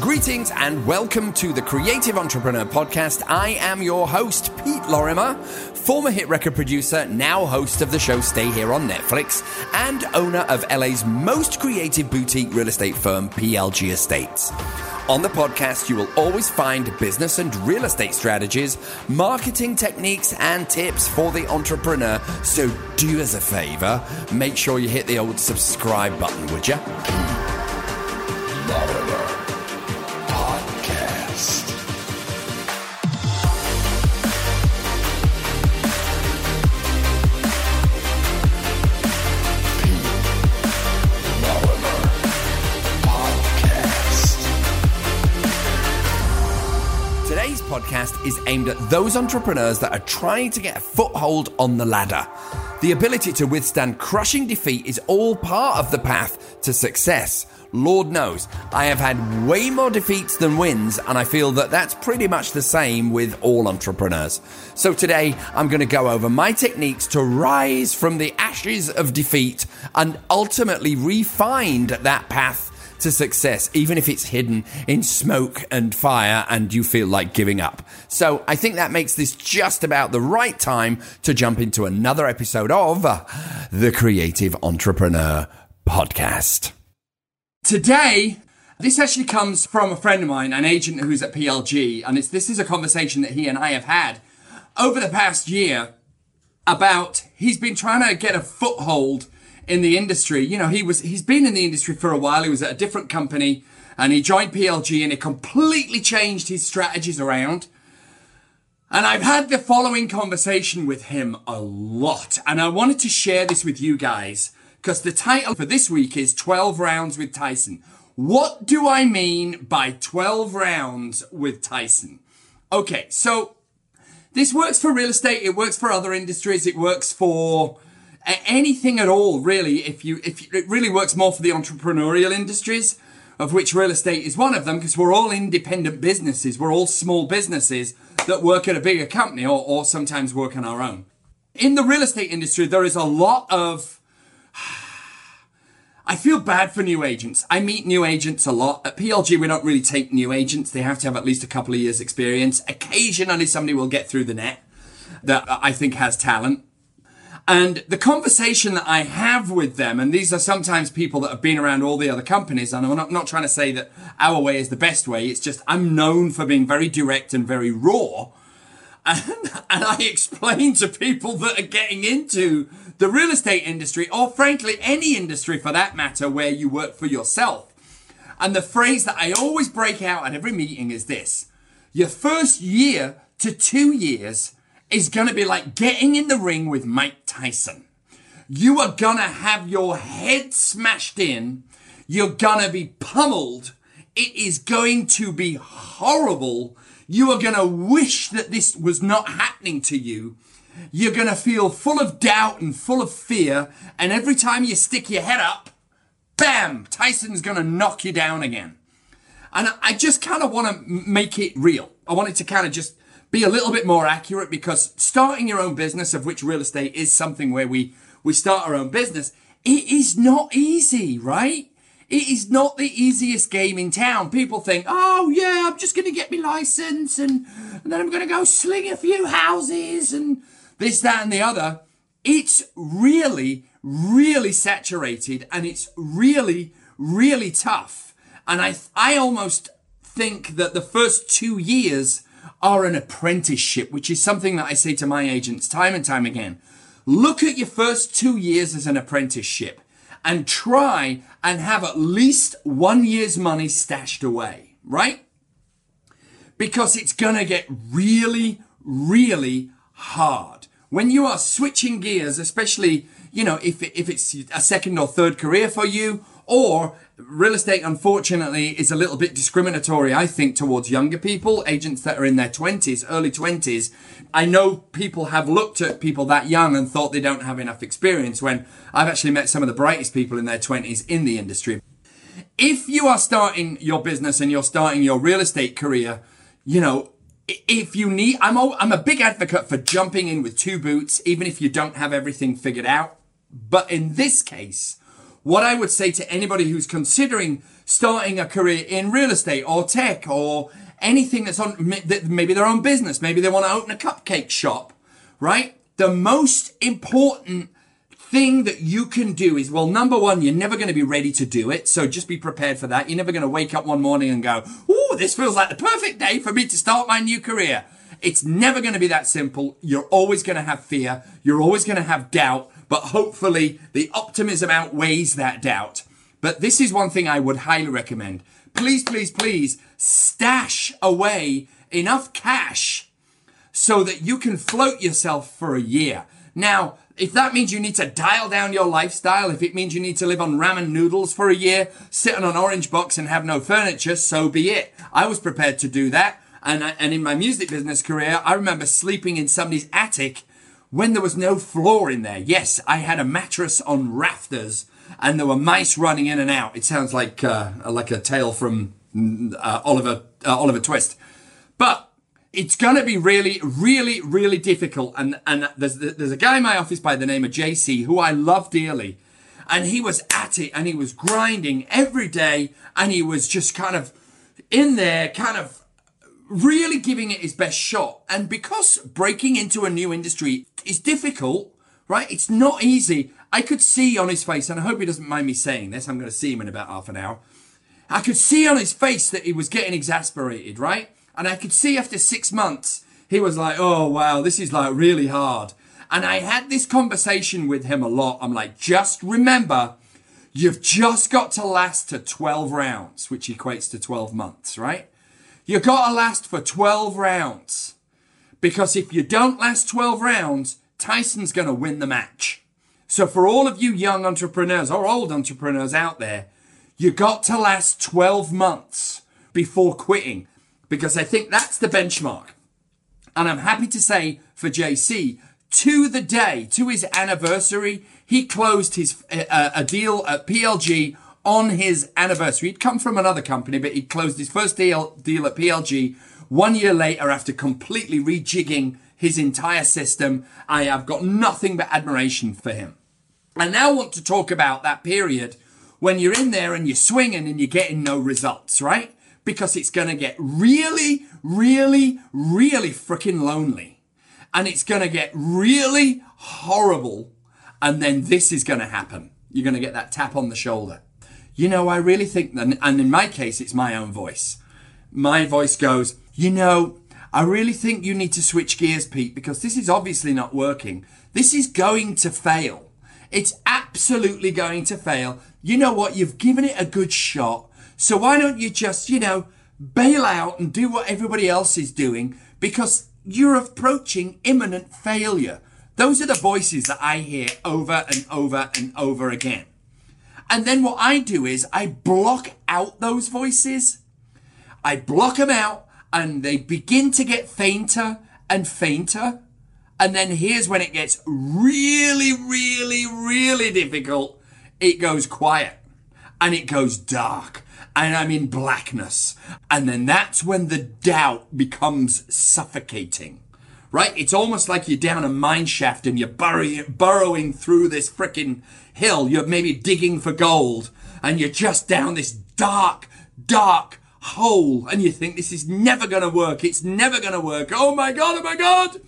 Greetings and welcome to the Creative Entrepreneur Podcast. I am your host, Pete Lorimer, former hit record producer, now host of the show Stay Here on Netflix, and owner of LA's most creative boutique real estate firm, PLG Estates. On the podcast, you will always find business and real estate strategies, marketing techniques, and tips for the entrepreneur. So do us a favor, make sure you hit the old subscribe button, would you? Today's podcast is aimed at those entrepreneurs that are trying to get a foothold on the ladder. The ability to withstand crushing defeat is all part of the path to success. Lord knows, I have had way more defeats than wins, and I feel that that's pretty much the same with all entrepreneurs. So today, I'm going to go over my techniques to rise from the ashes of defeat and ultimately refine that path to success, even if it's hidden in smoke and fire and you feel like giving up. So I think that makes this just about the right time to jump into another episode of the Creative Entrepreneur Podcast. Today, this actually comes from a friend of mine, an agent who's at PLG, and it's this is a conversation that he and I have had over the past year about he's been trying to get a foothold in the industry. You know, he was he's been in the industry for a while. He was at a different company and he joined PLG and it completely changed his strategies around. And I've had the following conversation with him a lot and I wanted to share this with you guys because the title for this week is 12 rounds with Tyson. What do I mean by 12 rounds with Tyson? Okay, so this works for real estate, it works for other industries, it works for anything at all really if you if you, it really works more for the entrepreneurial industries of which real estate is one of them because we're all independent businesses we're all small businesses that work at a bigger company or, or sometimes work on our own in the real estate industry there is a lot of I feel bad for new agents. I meet new agents a lot. At PLG, we don't really take new agents. They have to have at least a couple of years experience. Occasionally somebody will get through the net that uh, I think has talent. And the conversation that I have with them, and these are sometimes people that have been around all the other companies, and I'm not, not trying to say that our way is the best way. It's just I'm known for being very direct and very raw. And, and I explain to people that are getting into the real estate industry, or frankly, any industry for that matter, where you work for yourself. And the phrase that I always break out at every meeting is this your first year to two years is going to be like getting in the ring with Mike Tyson. You are going to have your head smashed in. You're going to be pummeled. It is going to be horrible. You are going to wish that this was not happening to you. You're going to feel full of doubt and full of fear. And every time you stick your head up, bam, Tyson's going to knock you down again. And I just kind of want to make it real. I want it to kind of just be a little bit more accurate because starting your own business, of which real estate is something where we, we start our own business, it is not easy, right? It is not the easiest game in town. People think, oh yeah, I'm just going to get my license and, and then I'm going to go sling a few houses and this, that and the other. It's really, really saturated and it's really, really tough. And I, I almost think that the first two years are an apprenticeship, which is something that I say to my agents time and time again. Look at your first two years as an apprenticeship and try and have at least one year's money stashed away, right? Because it's gonna get really, really hard. When you are switching gears, especially, you know, if, if it's a second or third career for you, or real estate, unfortunately, is a little bit discriminatory, I think, towards younger people, agents that are in their 20s, early 20s. I know people have looked at people that young and thought they don't have enough experience when I've actually met some of the brightest people in their 20s in the industry. If you are starting your business and you're starting your real estate career, you know, if you need, I'm a, I'm a big advocate for jumping in with two boots, even if you don't have everything figured out. But in this case, what I would say to anybody who's considering starting a career in real estate or tech or anything that's on, maybe their own business, maybe they want to open a cupcake shop, right? The most important thing that you can do is, well, number one, you're never going to be ready to do it. So just be prepared for that. You're never going to wake up one morning and go, oh, this feels like the perfect day for me to start my new career. It's never going to be that simple. You're always going to have fear. You're always going to have doubt, but hopefully the optimism outweighs that doubt. But this is one thing I would highly recommend. Please, please, please stash away enough cash so that you can float yourself for a year. Now, if that means you need to dial down your lifestyle, if it means you need to live on ramen noodles for a year, sit on an orange box and have no furniture, so be it. I was prepared to do that. And, I, and in my music business career, I remember sleeping in somebody's attic when there was no floor in there. Yes, I had a mattress on rafters and there were mice running in and out. It sounds like, uh, like a tale from uh, Oliver, uh, Oliver Twist. But it's going to be really, really, really difficult. And, and there's, there's a guy in my office by the name of JC who I love dearly. And he was at it and he was grinding every day and he was just kind of in there, kind of really giving it his best shot. And because breaking into a new industry is difficult, right? It's not easy. I could see on his face, and I hope he doesn't mind me saying this. I'm going to see him in about half an hour. I could see on his face that he was getting exasperated, right? And I could see after six months, he was like, oh, wow, this is like really hard. And I had this conversation with him a lot. I'm like, just remember, you've just got to last to 12 rounds, which equates to 12 months, right? You've got to last for 12 rounds. Because if you don't last 12 rounds, Tyson's going to win the match. So for all of you young entrepreneurs or old entrepreneurs out there, you got to last 12 months before quitting because I think that's the benchmark. And I'm happy to say for JC, to the day, to his anniversary, he closed his uh, a deal at PLG on his anniversary. He'd come from another company, but he closed his first deal deal at PLG one year later after completely rejigging his entire system. I have got nothing but admiration for him. I now want to talk about that period when you're in there and you're swinging and you're getting no results, right? because it's going to get really, really, really freaking lonely. And it's going to get really horrible. And then this is going to happen. You're going to get that tap on the shoulder. You know, I really think that, and in my case, it's my own voice. My voice goes, you know, I really think you need to switch gears, Pete, because this is obviously not working. This is going to fail. It's absolutely going to fail. You know what? You've given it a good shot. So why don't you just, you know, bail out and do what everybody else is doing because you're approaching imminent failure. Those are the voices that I hear over and over and over again. And then what I do is I block out those voices. I block them out and they begin to get fainter and fainter. And then here's when it gets really, really, really difficult. It goes quiet and it goes dark and I'm in blackness. And then that's when the doubt becomes suffocating. Right? It's almost like you're down a mine shaft and you're burrowing, burrowing through this freaking hill. You're maybe digging for gold and you're just down this dark, dark hole and you think this is never going to work. It's never going to work. Oh my God. Oh my God.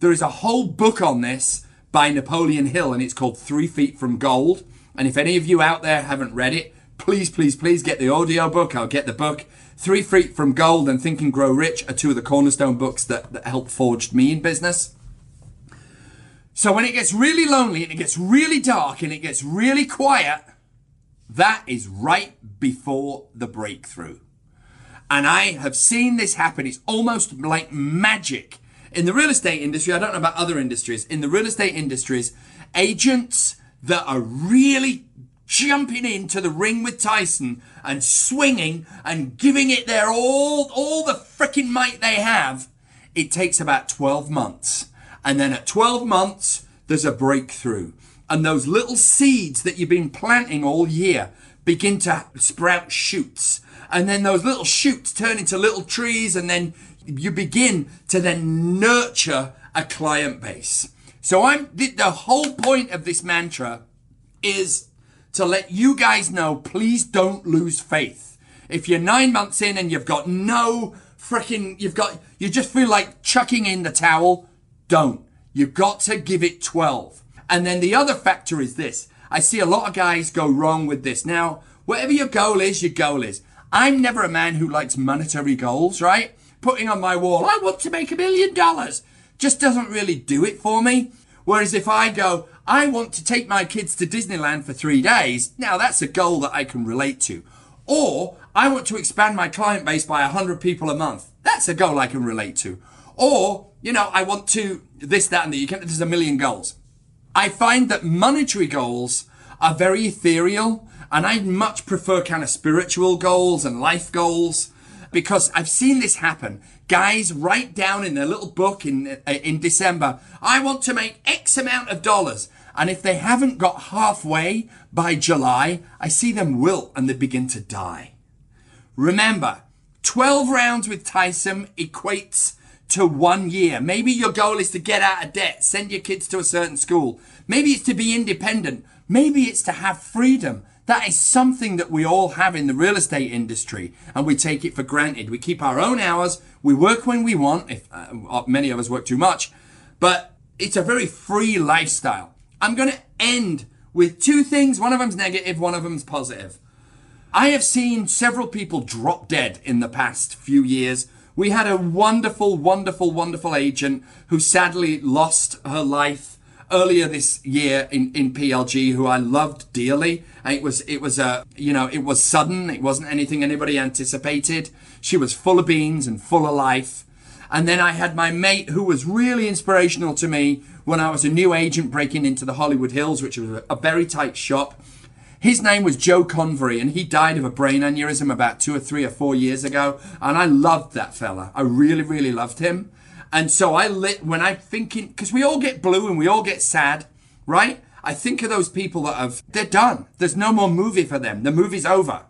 There is a whole book on this by Napoleon Hill and it's called Three Feet from Gold. And if any of you out there haven't read it, please, please, please get the audio book. I'll get the book. Three Feet from Gold and Think and Grow Rich are two of the cornerstone books that, that helped forged me in business. So when it gets really lonely and it gets really dark and it gets really quiet, that is right before the breakthrough. And I have seen this happen. It's almost like magic. In the real estate industry, I don't know about other industries, in the real estate industries, agents that are really jumping into the ring with Tyson and swinging and giving it their all, all the freaking might they have, it takes about 12 months. And then at 12 months, there's a breakthrough. And those little seeds that you've been planting all year begin to sprout shoots. And then those little shoots turn into little trees and then you begin to then nurture a client base. So I'm, the, the whole point of this mantra is to let you guys know, please don't lose faith. If you're nine months in and you've got no freaking, you've got, you just feel like chucking in the towel, don't. You've got to give it 12. And then the other factor is this. I see a lot of guys go wrong with this. Now, whatever your goal is, your goal is. I'm never a man who likes monetary goals, right? Putting on my wall, I want to make a million dollars, just doesn't really do it for me. Whereas if I go, I want to take my kids to Disneyland for three days, now that's a goal that I can relate to. Or I want to expand my client base by 100 people a month. That's a goal I can relate to. Or, you know, I want to this, that, and the, you can, there's a million goals. I find that monetary goals are very ethereal and I much prefer kind of spiritual goals and life goals because I've seen this happen. Guys write down in their little book in, uh, in December, I want to make X amount of dollars. And if they haven't got halfway by July, I see them wilt and they begin to die. Remember, 12 rounds with Tyson equates to one year. Maybe your goal is to get out of debt, send your kids to a certain school. Maybe it's to be independent. Maybe it's to have freedom. That is something that we all have in the real estate industry and we take it for granted. We keep our own hours. We work when we want. If uh, many of us work too much, but it's a very free lifestyle. I'm going to end with two things. One of them's negative. One of them's positive. I have seen several people drop dead in the past few years. We had a wonderful, wonderful, wonderful agent who sadly lost her life earlier this year in, in PLG who I loved dearly. It was, it was a, you know, it was sudden. It wasn't anything anybody anticipated. She was full of beans and full of life. And then I had my mate who was really inspirational to me when I was a new agent breaking into the Hollywood Hills, which was a very tight shop. His name was Joe Convery, and he died of a brain aneurysm about two or three or four years ago. And I loved that fella. I really, really loved him. And so I lit when I'm thinking, because we all get blue and we all get sad, right? I think of those people that have, they're done. There's no more movie for them. The movie's over.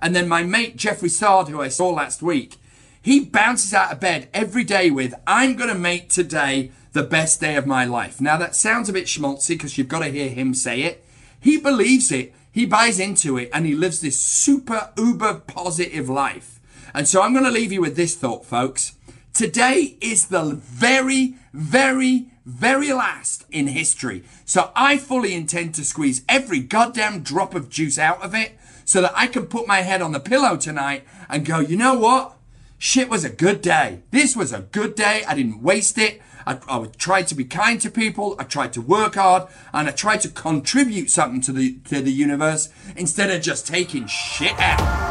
And then my mate, Jeffrey Sard, who I saw last week, he bounces out of bed every day with, I'm going to make today the best day of my life. Now that sounds a bit schmaltzy because you've got to hear him say it. He believes it. He buys into it and he lives this super uber positive life. And so I'm going to leave you with this thought, folks. Today is the very, very, very last in history. So I fully intend to squeeze every goddamn drop of juice out of it so that I can put my head on the pillow tonight and go, you know what? Shit was a good day. This was a good day. I didn't waste it. I, I tried to be kind to people. I tried to work hard and I tried to contribute something to the, to the universe instead of just taking shit out.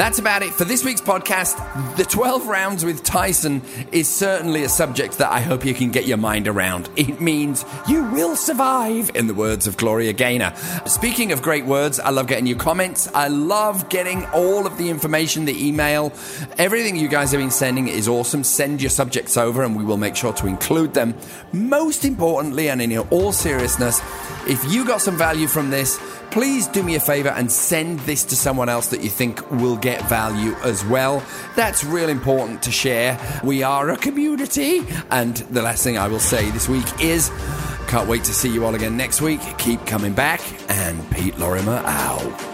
That's about it for this week's podcast. The 12 rounds with Tyson is certainly a subject that I hope you can get your mind around. It means you will survive, in the words of Gloria Gaynor. Speaking of great words, I love getting your comments. I love getting all of the information, the email. Everything you guys have been sending is awesome. Send your subjects over and we will make sure to include them. Most importantly, and in all seriousness, if you got some value from this, please do me a favor and send this to someone else that you think will get value as well. That's real important to share. We are a community. And the last thing I will say this week is can't wait to see you all again next week. Keep coming back, and Pete Lorimer out.